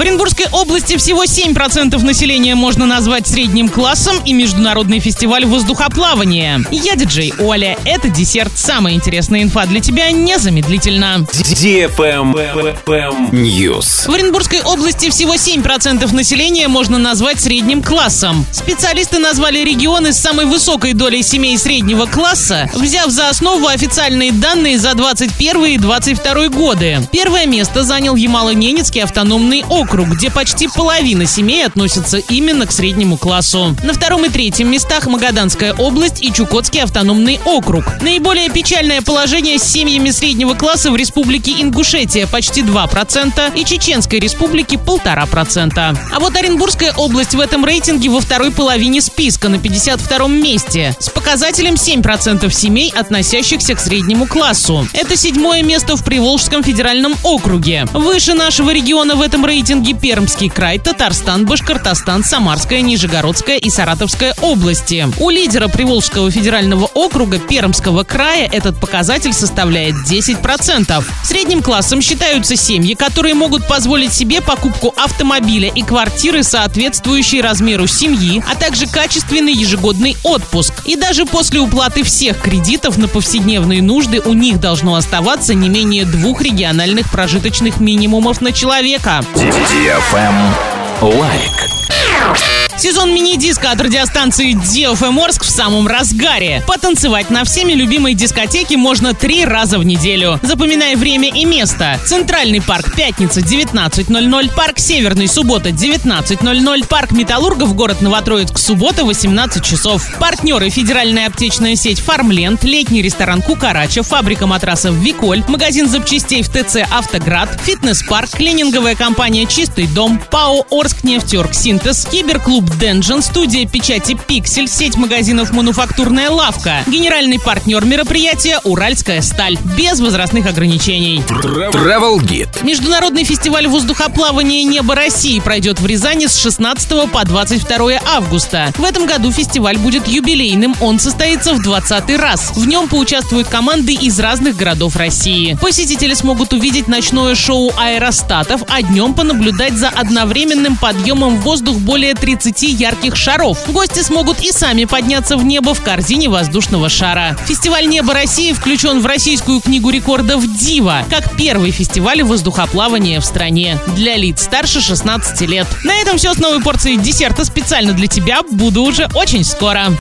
В Оренбургской области всего 7% населения можно назвать средним классом и международный фестиваль воздухоплавания. Я диджей Оля. Это десерт. Самая интересная инфа для тебя незамедлительно. News. В Оренбургской области всего 7% населения можно назвать средним классом. Специалисты назвали регионы с самой высокой долей семей среднего класса, взяв за основу официальные данные за 21 и 22 годы. Первое место занял Ямало-Ненецкий автономный округ, где почти половина семей относятся именно к среднему классу. На втором и третьем местах Магаданская область и Чукотский автономный округ. Наиболее печальное положение с семьями среднего класса в республике Ингушетия почти 2% и Чеченской республике 1,5%. А вот Оренбургская область в этом рейтинге во второй половине списка на 52-м месте с показателем 7% семей, относящихся к среднему классу. Это седьмое место в Приволжском федеральном округе. Выше нашего региона в этом рейтинге Пермский край, Татарстан, Башкортостан, Самарская, Нижегородская и Саратовская области. У лидера Приволжского федерального округа Пермского края этот показатель составляет 10%. Средним классом считаются семьи, которые могут позволить себе покупку автомобиля и квартиры, соответствующей размеру семьи, а также качественный ежегодный отпуск. И даже после уплаты всех кредитов на повседневные нужды у них должно оставаться не менее двух региональных прожиточных минимумов на человека. Лайк. Сезон мини-диска от радиостанции DFM Орск в самом разгаре. Потанцевать на всеми любимой дискотеке можно три раза в неделю. Запоминай время и место. Центральный парк пятница 19.00, парк Северный суббота 19.00, парк Металлургов город Новотроицк суббота 18 часов. Партнеры федеральная аптечная сеть Фармленд, летний ресторан Кукарача, фабрика матрасов Виколь, магазин запчастей в ТЦ Автоград, фитнес-парк, клининговая компания Чистый дом, ПАО Орск нефтерг Синтез, киберклуб Денжен, студия печати Пиксель, сеть магазинов «Мануфактурная лавка». Генеральный партнер мероприятия «Уральская сталь». Без возрастных ограничений. Travel Guide. Международный фестиваль воздухоплавания «Небо России» пройдет в Рязани с 16 по 22 августа. В этом году фестиваль будет юбилейным, он состоится в 20 раз. В нем поучаствуют команды из разных городов России. Посетители смогут увидеть ночное шоу аэростатов, а днем понаблюдать за одновременным подъемом в воздух более 30 ярких шаров. Гости смогут и сами подняться в небо в корзине воздушного шара. Фестиваль «Небо России» включен в Российскую книгу рекордов «Дива» как первый фестиваль воздухоплавания в стране для лиц старше 16 лет. На этом все с новой порцией десерта специально для тебя. Буду уже очень скоро.